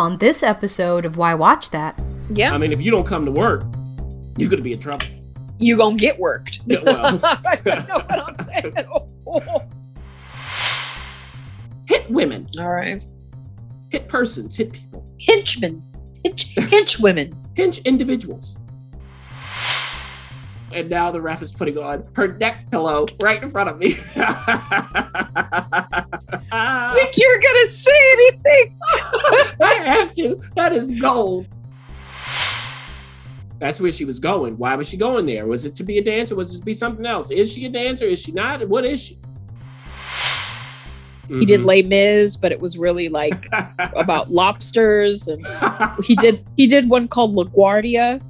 on this episode of Why Watch That. Yeah. I mean, if you don't come to work, you're gonna be in trouble. you gonna get worked. Yeah, well. you know what I'm saying? Oh. Hit women, All right. hit persons, hit people, Henchmen. Hinch, hinch women. pinch individuals. And now the ref is putting on her neck pillow right in front of me. think you're gonna say anything. I have to. That is gold. That's where she was going. Why was she going there? Was it to be a dancer? Was it to be something else? Is she a dancer? Is she not? What is she? He did Mhm. Les Mis, but it was really like about lobsters, and he did he did one called LaGuardia.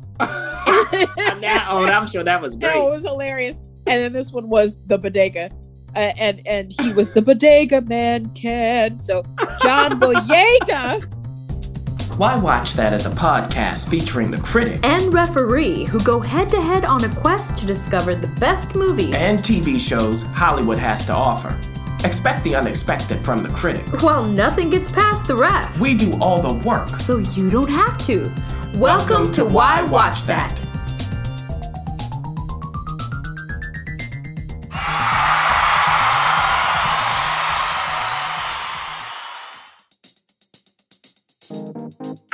That- oh, I'm sure that was great. Oh, it was hilarious. And then this one was the bodega. Uh, and and he was the bodega man can. So John Boyega. Why Watch That as a podcast featuring the critic And referee who go head to head on a quest to discover the best movies. and TV shows Hollywood has to offer. Expect the unexpected from the critic. While nothing gets past the ref. We do all the work. So you don't have to. Welcome, to Why Watch That.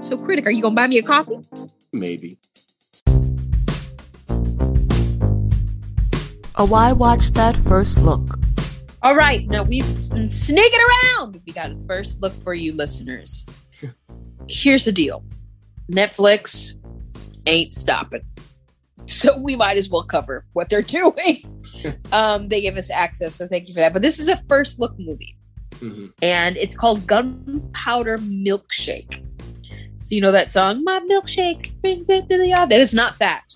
So, Critic, are you going to buy me a coffee? Maybe. A Why Watch That First Look. All right, now we've been sneaking around. We got a first look for you listeners. Here's the deal Netflix ain't stopping. So we might as well cover what they're doing. um, they give us access, so thank you for that. But this is a first look movie, Mhm. and it's called Gunpowder Milkshake. So you know that song, My Milkshake, bring it to the yard. That is not that.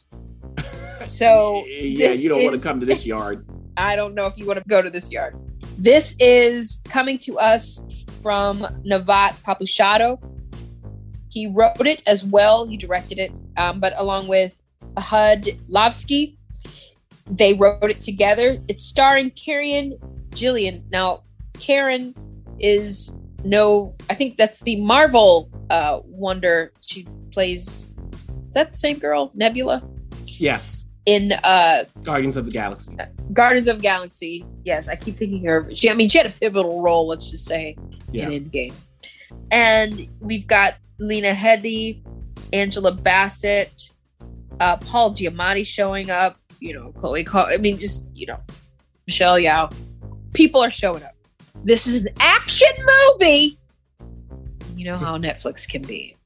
So yeah, you don't want to come to this yard. I don't know if you want to go to this yard. This is coming to us from Navot Papushado. He wrote it as well. He directed it, um, but along with Ehud Lavski, they wrote it together. It's starring Karen Gillan. Now, Karen is no, I think that's the Marvel uh, Wonder. She plays. Is that the same girl, Nebula, Yes, in uh, Guardians of the Galaxy. Guardians of the Galaxy. Yes, I keep thinking her. She, I mean, she had a pivotal role. Let's just say Yeah. in Endgame. And we've got Lena Headey, Angela Bassett, uh, Paul Giamatti showing up. You know, Chloe. I mean, just you know, Michelle Yeoh. People are showing up. This is an action movie. You know how Netflix can be.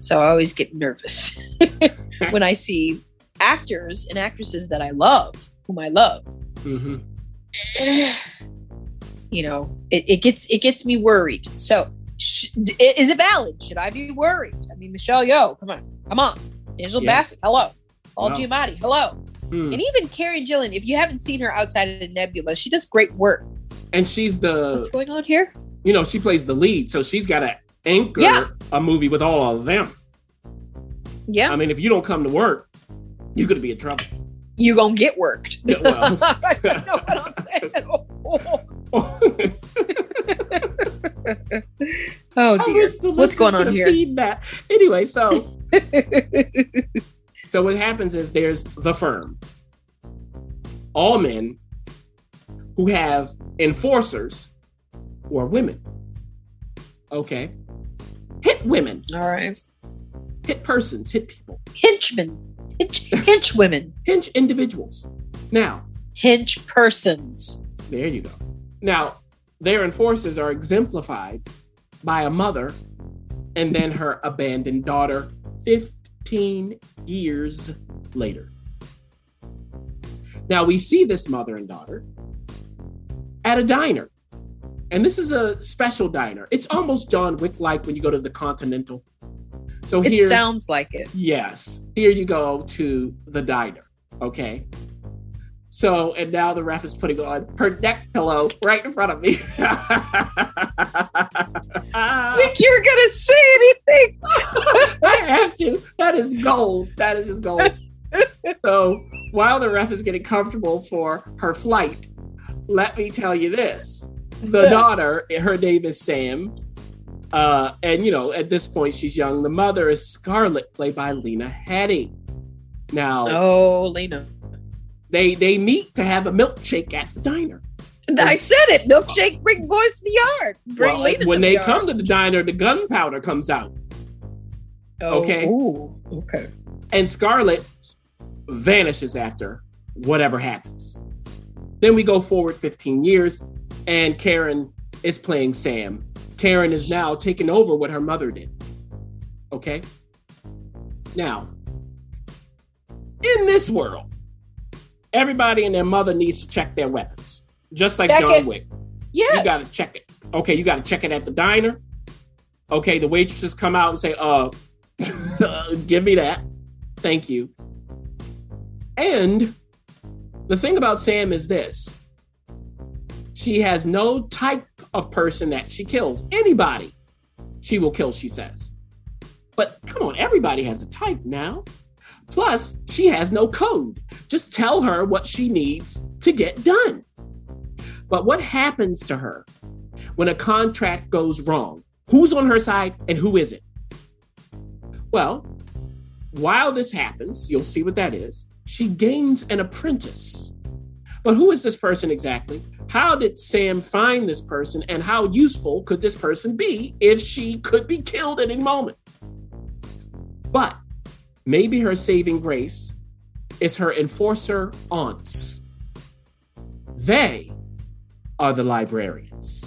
So I always get nervous when I see actors and actresses that I love, whom I love. hmm You know, it, it gets it gets me worried. So, sh- is it valid? Should I be worried? I mean, Michelle Yeoh, come on, come on, Angela Yeah. Bassett, hello, Paul Wow. Giamatti, hello, Hmm. and even Karen Gillan. If you haven't seen her outside of Nebula, she does great work. And she's the, What's going on here? you know, she plays the lead, so she's got to anchor Yeah. a movie with all of them. Yeah, I mean, if you don't come to work, you're going to be in trouble. you gonna get worked. Yeah, well. you know what I'm saying? Oh, oh I dear, what's going on here? That. Anyway, so so what happens is there's the firm, all men who have enforcers who are women. Okay, hit women, All right, hit persons, hit people, henchmen. Hinch, hinch women, hinge individuals. Now, hinch persons. there you go. Now, their enforcers are exemplified by a mother and then her abandoned daughter 15 years later. Now, we see this mother and daughter at a diner. And this is a special diner. It's almost John Wick like when you go to the Continental. So It here, sounds like it. Yes. Here you go to the diner. Okay. So, and now the ref is putting on her neck pillow right in front of me. think you were gonna say anything. I have to. That is gold. That is just gold. so, while the ref is getting comfortable for her flight, let me tell you this. The daughter, her name is Sam. Uh, and, you know, at this point, she's young. The mother is Scarlett, played by Lena Headey. Now, Oh, Lena. they they meet to have a milkshake at the diner. I said it. Milkshake, bring boys to the yard. Bring Well, Lena when the they yard. come to the diner, the gunpowder comes out, Oh, okay. ooh, okay. and Scarlet vanishes after whatever happens. Then we go forward 15 years, and Karen is playing Sam. Karen is now taking over what her mother did. Okay? Now, in this world, everybody and their mother needs to check their weapons, just like Check John it. Wick. Yes. You got to check it. Okay, you got to check it at the diner. Okay, the waitresses come out and say, "Uh, give me that, thank you." And the thing about Sam is this: she has no type of person that she kills. Anybody, she will kill. She says, but come on, everybody has a type now. Plus, she has no code. Just tell her what she needs to get done. But what happens to her when a contract goes wrong? Who's on her side and who isn't? Well, while this happens, you'll see what that is. She gains an apprentice. But who is this person exactly? How did Sam find this person and how useful could this person be if she could be killed at any moment? But maybe her saving grace is her enforcer aunts. They are the librarians.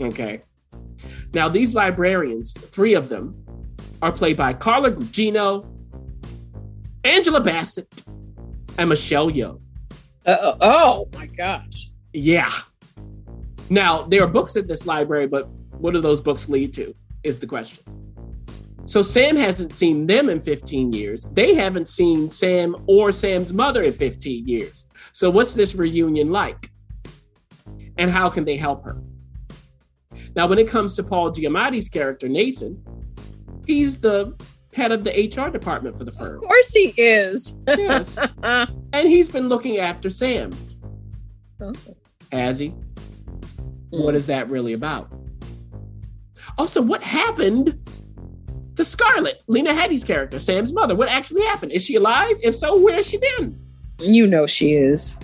Okay. Now, these librarians, three of them, are played by Carla Gugino, Angela Bassett, and Michelle Yeoh. Uh-oh. Oh my gosh. Yeah. Now, there are books at this library, but what do those books lead to? Is the question. So, Sam hasn't seen them in 15 years. They haven't seen Sam or Sam's mother in 15 years. So, what's this reunion like? And how can they help her? Now, when it comes to Paul Giamatti's character, Nathan, he's the head of the HR department for the firm. Of course he is. Yes. and he's been looking after Sam. Oh. Has he? Hmm. What is that really about? Also, what happened to Scarlett, Lena Headey's character, Sam's mother? What actually happened? Is she alive? If so, where's she been? You know she is.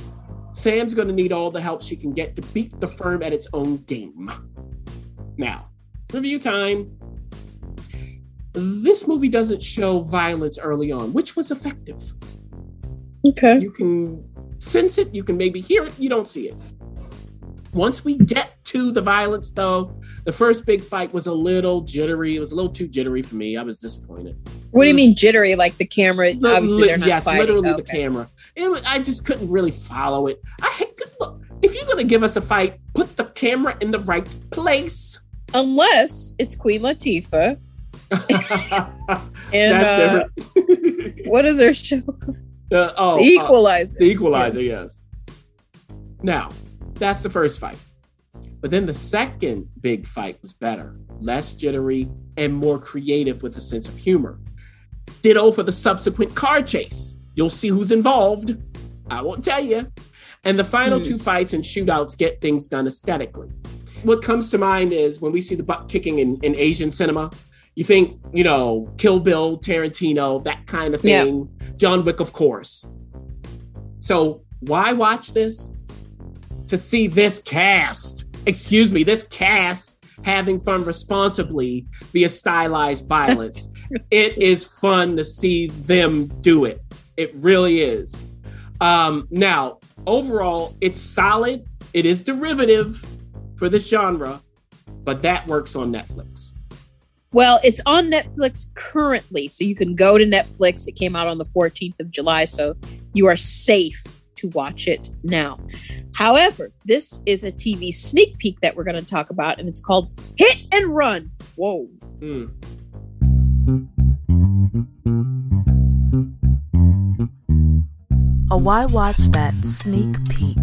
Sam's going to need all the help she can get to beat the firm at its own game. Now, review time. This movie doesn't show violence early on, which was effective. Okay. You can sense it, you can maybe hear it, you don't see it. Once we get to the violence, though, the first big fight was a little jittery. It was a little too jittery for me. I was disappointed. What do you mean jittery? Like the camera? The- Obviously, li- they're not yes, fighting. literally the Okay. camera. It was, I just couldn't really follow it. I look. If you're gonna give us a fight, put the camera in the right place. Unless it's Queen Latifah and uh, what is her show? Uh, oh, the uh, Equalizer. The Equalizer, yes. Now, that's the first fight. But then the second big fight was better, less jittery, and more creative with a sense of humor. Ditto for the subsequent car chase. You'll see who's involved. I won't tell you. And the final Hmm. two fights and shootouts get things done aesthetically. What comes to mind is when we see the butt kicking in, in Asian cinema, you think, you know, Kill Bill, Tarantino, that kind of thing. John Wick, of course. So why watch this? To see this cast, excuse me, this cast having fun responsibly via stylized violence it is fun to see them do it. It really is. Um, now, overall, it's solid. It is derivative for this genre, but that works on Netflix. Well, it's on Netflix currently, so you can go to Netflix. It came out on the 14th of July, so you are safe to watch it now. However, this is a TV sneak peek that we're going to talk about, and it's called Hit and Run. Whoa. Hmm. A Why Watch That sneak peek.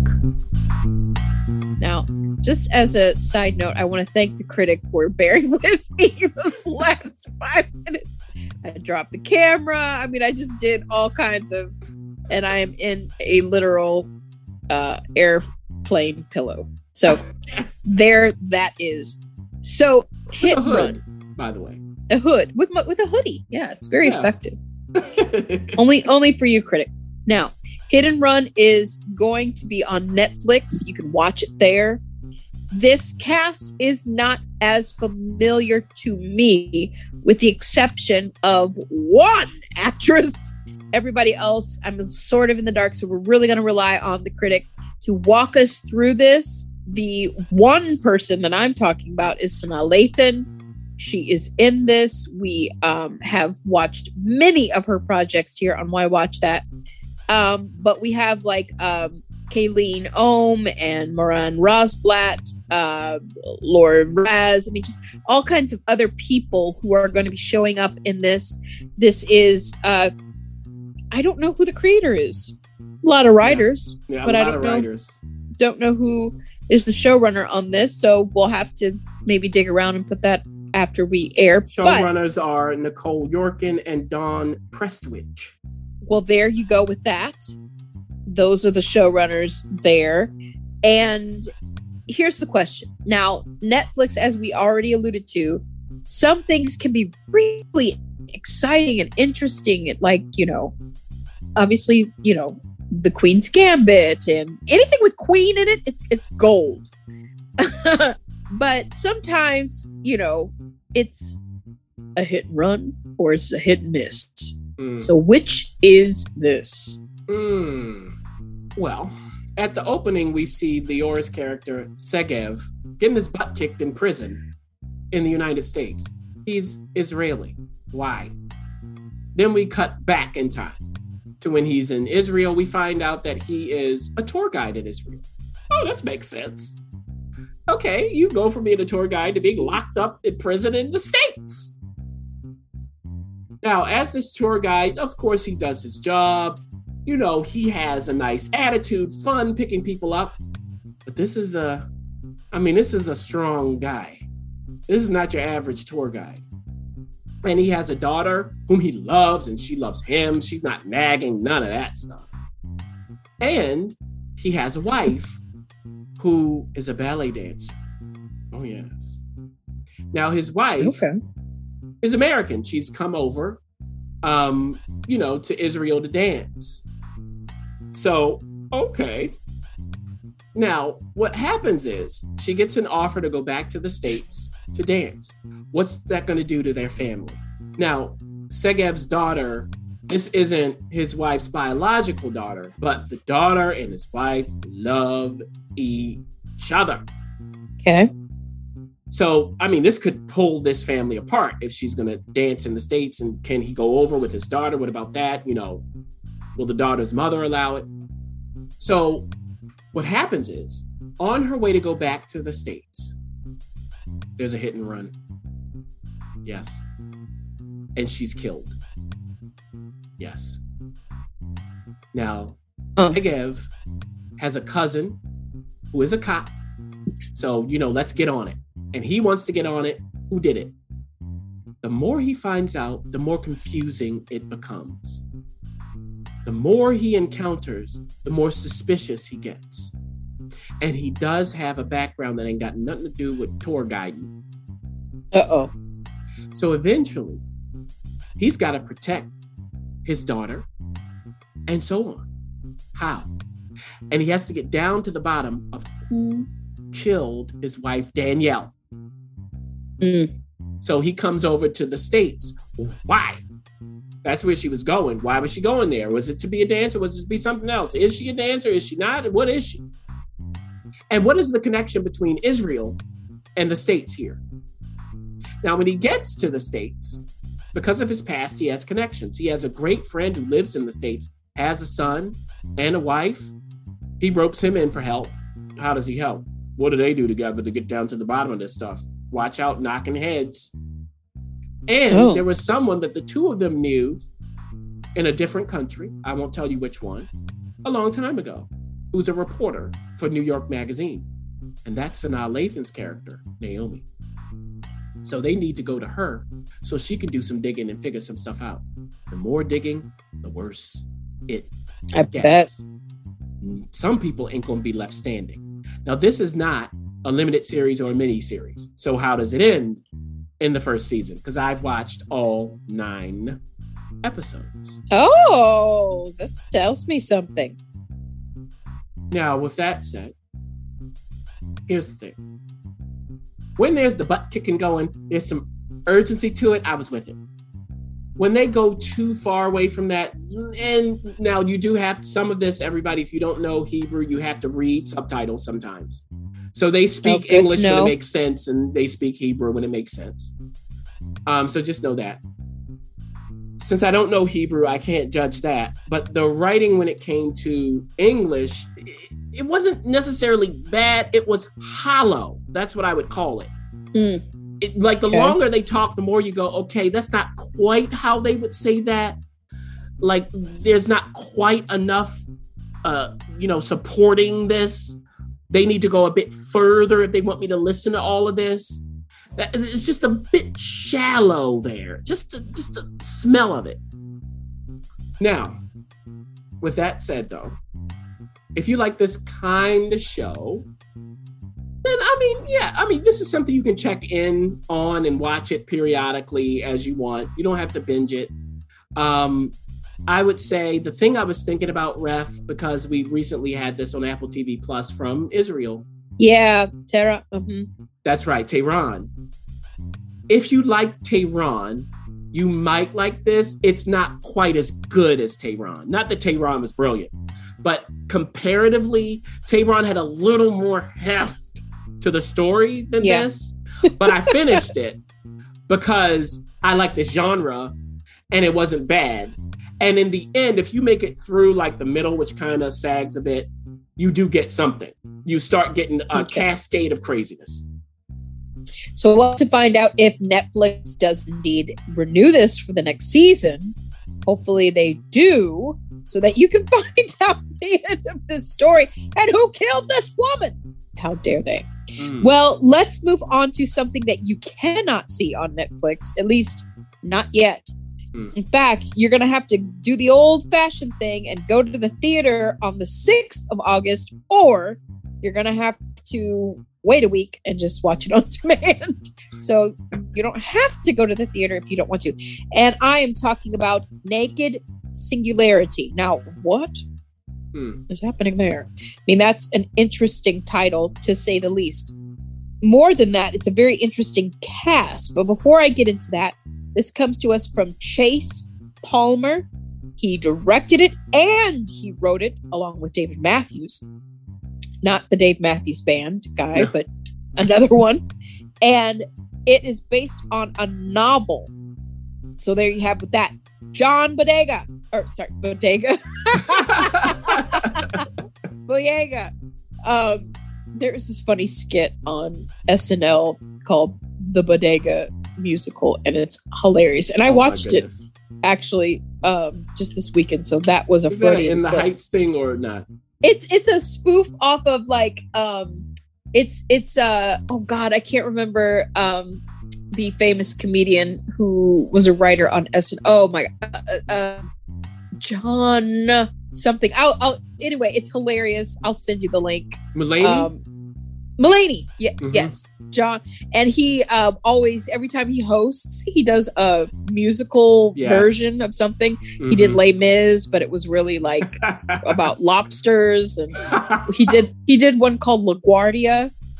Just as a side note, I want to thank the critic for bearing with me this last five minutes. I dropped the camera. I mean, I just did all kinds of, and I am in a literal uh, airplane pillow. So there, that is. So hit and run hood, by the way. a hood with with a hoodie. Yeah, it's very Yeah. effective. only only for you critic now hit and run is going to be on netflix you can watch it there this cast is not as familiar to me with the exception of one actress everybody else i'm sort of in the dark so we're really going to rely on the critic to walk us through this the one person that i'm talking about is sanaa lathan she is in this. We um, have watched many of her projects here on Why Watch That. Um, but we have like um, Kaelen Ohm and Moran Rosenblatt, uh, Lior Raz. I mean, just all kinds of other people who are going to be showing up in this. This is, uh, I don't know who the creator is. A lot of writers yeah, But a I lot don't of know. writers. don't know who is the showrunner on this, so we'll have to maybe dig around and put that after we air. But Showrunners are Nicole Yorkin and Dawn Prestwich. well, there you go with that. Those are the showrunners there. And here's the question. Now, Netflix, as we already alluded to, some things can be really exciting and interesting. Like, you know, obviously, you know, the Queen's Gambit and anything with Queen in it, it's it's gold. but sometimes, you know, it's a hit and run or it's a hit and miss. Mm. So which is this? Mm. Well, at the opening, we see Lior's character, Segev, getting his butt kicked in prison in the United States. He's Israeli. Why? Then we cut back in time to when he's in Israel. We find out that he is a tour guide in Israel. Oh, that makes sense. Okay, you go from being a tour guide to being locked up in prison in the States. Now, as this tour guide, of course, he does his job you know, he has a nice attitude, fun picking people up. But this is a, I mean, this is a strong guy. This is not your average tour guide. And he has a daughter whom he loves, and she loves him. She's not nagging, none of that stuff. And he has a wife who is a ballet dancer. Oh, yes. Now, his wife is American. She's come over, um, you know, to Israel to dance. So, okay. Now, what happens is she gets an offer to go back to the States to dance. What's that going to do to their family? Now, Segev's daughter, this isn't his wife's biological daughter, but the daughter and his wife love each other. Okay. So, I mean, this could pull this family apart if she's going to dance in the States. And can he go over with his daughter? What about that? You know, will the daughter's mother allow it? So, what happens is on her way to go back to the States, there's a hit and run. Yes. And she's killed. Yes. Now, Uh. Segev has a cousin who is a cop. So, you know, let's get on it. And he wants to get on it. Who did it? The more he finds out, the more confusing it becomes. The more he encounters, the more suspicious he gets. And he does have a background that ain't got nothing to do with tour guiding. Uh oh. So eventually, he's got to protect his daughter and so on. How? And he has to get down to the bottom of who killed his wife, Danielle. Mm. So he comes over to the States Why? That's where she was going. Why was she going there? Was it to be a dancer? Was it to be something else? Is she a dancer? Is she not? What is she? And what is the connection between Israel and the states here? Now, when he gets to the states, because of his past, he has connections. He has a great friend who lives in the states, has a son and a wife. He ropes him in for help. How does he help? What do they do together to get down to the bottom of this stuff? Watch out, knocking heads. And Oh. there was someone that the two of them knew in a different country. I won't tell you which one, a long time ago, who's a reporter for New York Magazine. And that's Sanaa Lathan's character, Naomi. So they need to go to her so she can do some digging and figure some stuff out. The more digging, the worse it I bet. gets. Some people ain't to be left standing. Now, this is not a limited series or a mini series. So, how does it end in the first season? Because I've watched all nine episodes. Oh, this tells me something. Now, with that said, here's the thing. When there's the butt kicking going, there's some urgency to it. I was with it. When they go too far away from that, and now you do have some of this, everybody, if you don't know Hebrew, you have to read subtitles sometimes. So they speak to English when it makes sense, and they speak Hebrew when it makes sense. Um, so just know that. Since I don't know Hebrew, I can't judge that. But the writing when it came to English, it, it wasn't necessarily bad. It was hollow. That's what I would call it. Mm. It, like the Okay. longer they talk, the more you go, okay, that's not quite how they would say that. Like there's not quite enough, uh, you know, supporting this. They need to go a bit further if they want me to listen to all of this. It's just a bit shallow there. Just, a, just a smell of it. Now, with that said, though, if you like this kind of show, then I mean, yeah, I mean, this is something you can check in on and watch it periodically as you want. You don't have to binge it. Um, I would say the thing I was thinking about, Ref, because we recently had this on Apple TV Plus from Israel. Yeah, Tara. mhm. That's right, Tehran. If you like Tehran, you might like this. It's not quite as good as Tehran. Not that Tehran was brilliant, but comparatively, Tehran had a little more heft to the story than Yeah. this. But I finished it because I like this genre and it wasn't bad. And in the end, if you make it through like the middle, which kind of sags a bit, you do get something. You start getting a Okay. cascade of craziness. So we'll have to find out if Netflix does indeed renew this for the next season. Hopefully they do, so that you can find out the end of this story and who killed this woman. How dare they? Mm. Well, let's move on to something that you cannot see on Netflix, at least not yet. Hmm. In fact, you're going to have to do the old fashioned thing and go to the theater on the 6th of August, or you're going to have to wait a week and just watch it on demand. So you don't have to go to the theater if you don't want to. And I am talking about Naked Singularity. Now, what Hmm. is happening there? I mean, that's an interesting title to say the least. More than that, it's a very interesting cast. But before I get into that, this comes to us from Chase Palmer. He directed it and he wrote it along with David Matthews. Not the Dave Matthews Band guy, No. but another one. And it is based on a novel. So there you have with that. John Bodega, or sorry, Bodega. Boyega. Um, there's this funny skit on SNL called the Bodega musical, and it's hilarious. And I Oh watched it actually um, just this weekend, so that was a Is that in the. Heights thing or not? It's it's a spoof off of like um, it's it's uh oh god, I can't remember um the famous comedian who was a writer on SNL. Oh my, uh, uh, John something. I'll, I'll anyway. It's hilarious. I'll send you the link. Mulaney? Um, Mulaney, yeah, Mhm. yes, John, and he um, always every time he hosts, he does a musical Yes. version of something. He did Mhm. Les Mis, but it was really like about lobsters, and he did he did one called LaGuardia.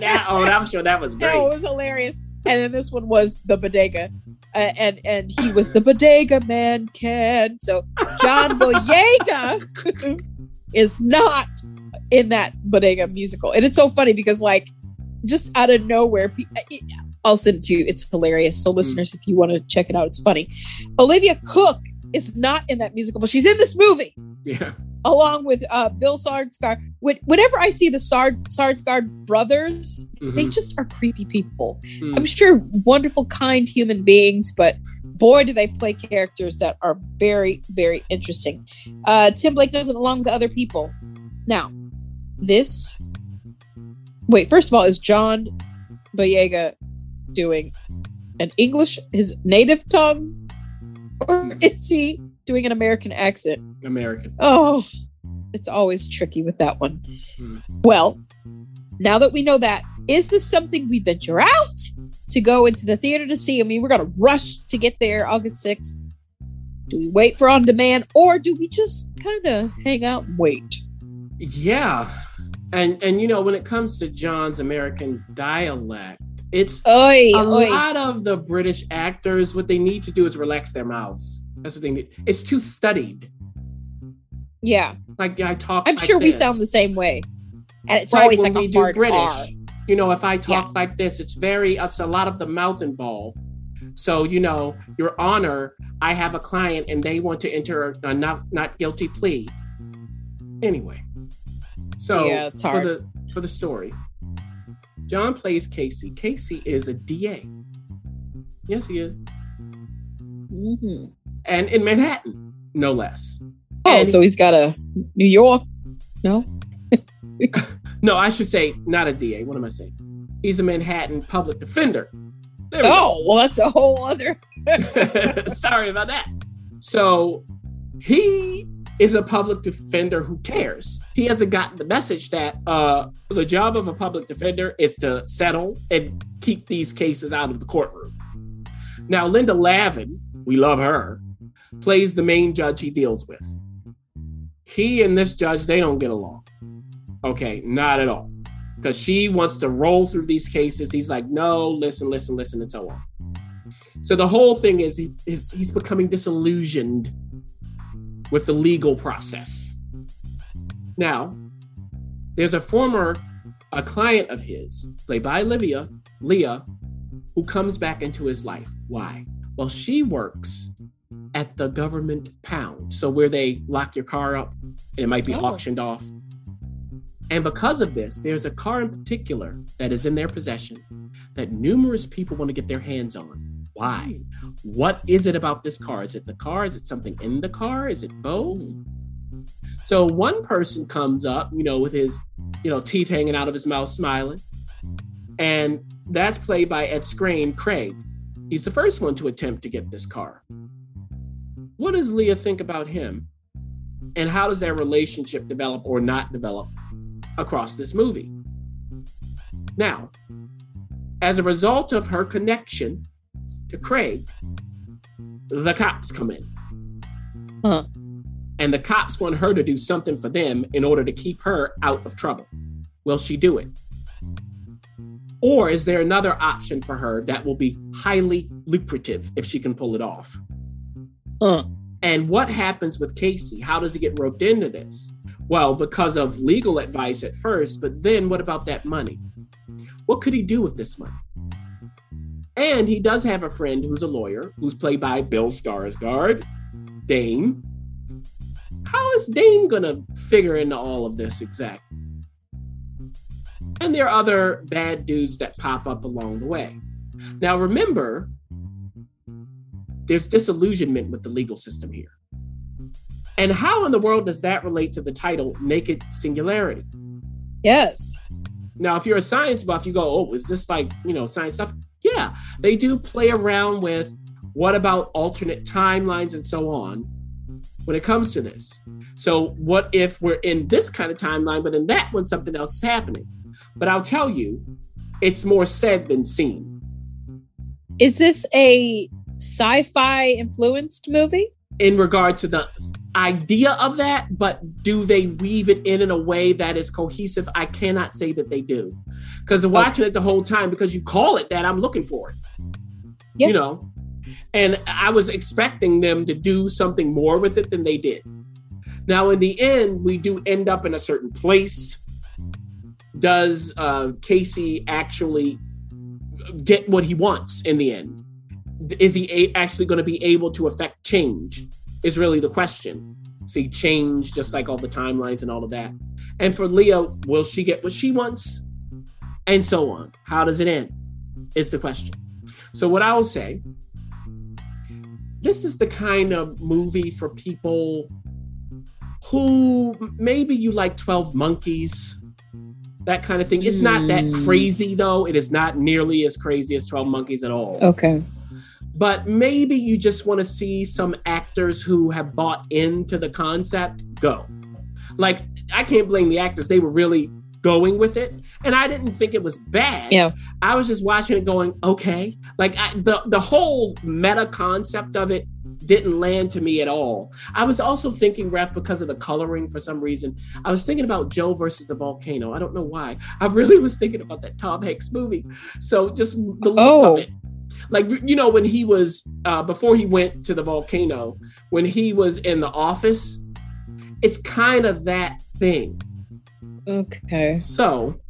Now- oh, I'm sure that was great. Oh, it was hilarious. And then this one was the bodega. uh, and and he was the bodega man Ken. So John Boyega is not in that bodega musical, and it's so funny because like just out of nowhere, I'll send it to you. It's hilarious. So listeners, if you want to check it out, it's funny. Olivia Cooke is not in that musical, but she's in this movie Yeah. along with uh, Bill Skarsgård. When- Whenever I see the Sard- Sarsgaard brothers, they Mhm. just are creepy people. Mhm. I'm sure wonderful, kind human beings, but boy, do they play characters that are very, very interesting. Uh, Tim Blake Nelson along with other people. Now, this. Wait, first of all, is John Boyega doing an English, his native tongue, or is he doing an American accent? American. Oh, it's always tricky with that one. Hmm. Well, now that we know that, is this something we venture out to go into the theater to see? I mean, we're to rush to get there August 6th. Do we wait for on demand or do we just kind of hang out and wait? Yeah. And and you know, when it comes to John's American dialect, it's Oi, a oi. lot of the British actors, what they need to do is relax their mouths. That's what they need. It's too studied. Yeah, Like I talk. I'm like sure we sound the same way. And it's Right, always when like we a do hard British. R. You know, if I talk like this, it's very it's a lot of the mouth involved. So, you know, Your Honor, I have a client and they want to enter a not not guilty plea. Anyway, so Yeah, for the for the story, John plays Casey. Casey is a DA. Yes, he is, Mhm. and in Manhattan, no less. Oh, And- so he's got a New York. No? No, I should say not a DA. What am I saying? He's a Manhattan public defender. We go. Oh, well, that's a whole other. Sorry about that. So he is a public defender who cares. He hasn't gotten the message that uh, the job of a public defender is to settle and keep these cases out of the courtroom. Now, Linda Lavin, we love her, plays the main judge he deals with. He and this judge, they don't get along. Okay, not at all. Because she wants to roll through these cases. He's like, no, listen, listen, listen, and so on. So the whole thing is, he, is he's becoming disillusioned with the legal process. Now, there's a former a client of his, played by Olivia, Leah, who comes back into his life. Why? Well, she works at the government pound. So where they lock your car up and it might be Oh. auctioned off. And because of this, there's a car in particular that is in their possession that numerous people want to get their hands on. Why? What is it about this car? Is it the car? Is it something in the car? Is it both? So one person comes up, you know, with his, you know, teeth hanging out of his mouth, smiling. And that's played by Ed Skrein, Craig. He's the first one to attempt to get this car. What does Leah think about him? And how does their relationship develop or not develop across this movie? Now, as a result of her connection to Craig, the cops come in. Huh. And the cops want her to do something for them in order to keep her out of trouble. Will she do it? Or is there another option for her that will be highly lucrative if she can pull it off? Uh, And what happens with Casey? How does he get roped into this? Well, because of legal advice at first, but then what about that money? What could he do with this money? And he does have a friend who's a lawyer, who's played by Bill Skarsgård, Dane. How is Dane gonna figure into all of this exactly? And there are other bad dudes that pop up along the way. Now remember, there's disillusionment with the legal system here. And how in the world does that relate to the title Naked Singularity? yes. Now, if you're a science buff, you go, oh, is this like, you know, science stuff? Yeah, they do play around with what about alternate timelines and so on when it comes to this. So, what if we're in this kind of timeline, but in that one, something else is happening? But I'll tell you, it's more said than seen. Is this a sci-fi influenced movie? in regard to the idea of that, but do they weave it in in a way that is cohesive? I cannot say that they do. Because watching it the whole time, because you call it that, I'm looking for it. Yeah. You know? And I was expecting them to do something more with it than they did. Now, in the end, we do end up in a certain place. Does uh, Casey actually get what he wants in the end? Is he a- actually going to be able to affect change? Is really the question. See, change just like all the timelines and all of that. And for Leah, will she get what she wants? And so on. How does it end? Is the question. So, what I will say this is the kind of movie for people who maybe you like 12 Monkeys, that kind of thing. It's not that Mm. crazy, though. It is not nearly as crazy as 12 Monkeys at all Okay. but maybe you just want to see some actors who have bought into the concept go. Like, I can't blame the actors. They were really going with it. And I didn't think it was bad. Yeah. I was just watching it going, okay. Like I, the the whole meta concept of it didn't land to me at all. I was also thinking, Ref, because of the coloring for some reason, I was thinking about Joe versus the volcano. I don't know why. I really was thinking about that Tom Hanks movie. So just the look Oh. of it like you know when he was uh, before he went to the volcano when he was in the office it's kind of that thing Okay. so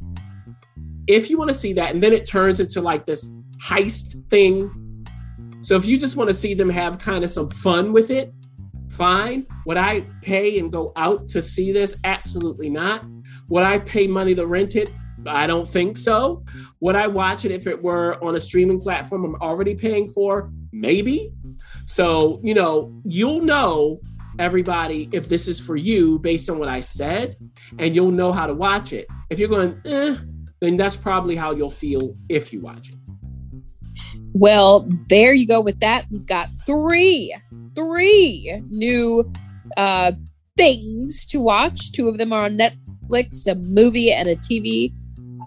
if you want to see that and then it turns into like this heist thing. So if you just want to see them have kind of some fun with it fine. Would i pay and go out to see this? Absolutely not. Would i pay money to rent it? I don't think so. Would i watch it if it were on a streaming platform i'm already paying for? Maybe. So you know you'll know everybody if this is for you based on what i said and you'll know how to watch it if you're going eh, then that's probably how you'll feel if you watch it Well, there you go with that. We've got three, three new uh things to watch. Two of them are on Netflix, a movie and a TV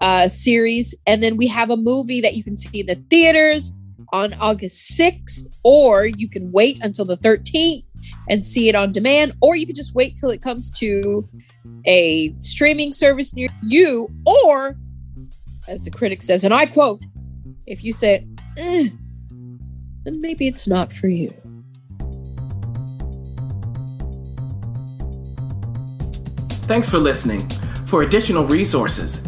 uh series. And then we have a movie that you can see in the theaters on August 6th, or you can wait until the 13th and see it on demand, or you can just wait till it comes to a streaming service near you, or as the critic says, and I quote, if you say, eh, then maybe it's not for you. Thanks for listening. For additional resources,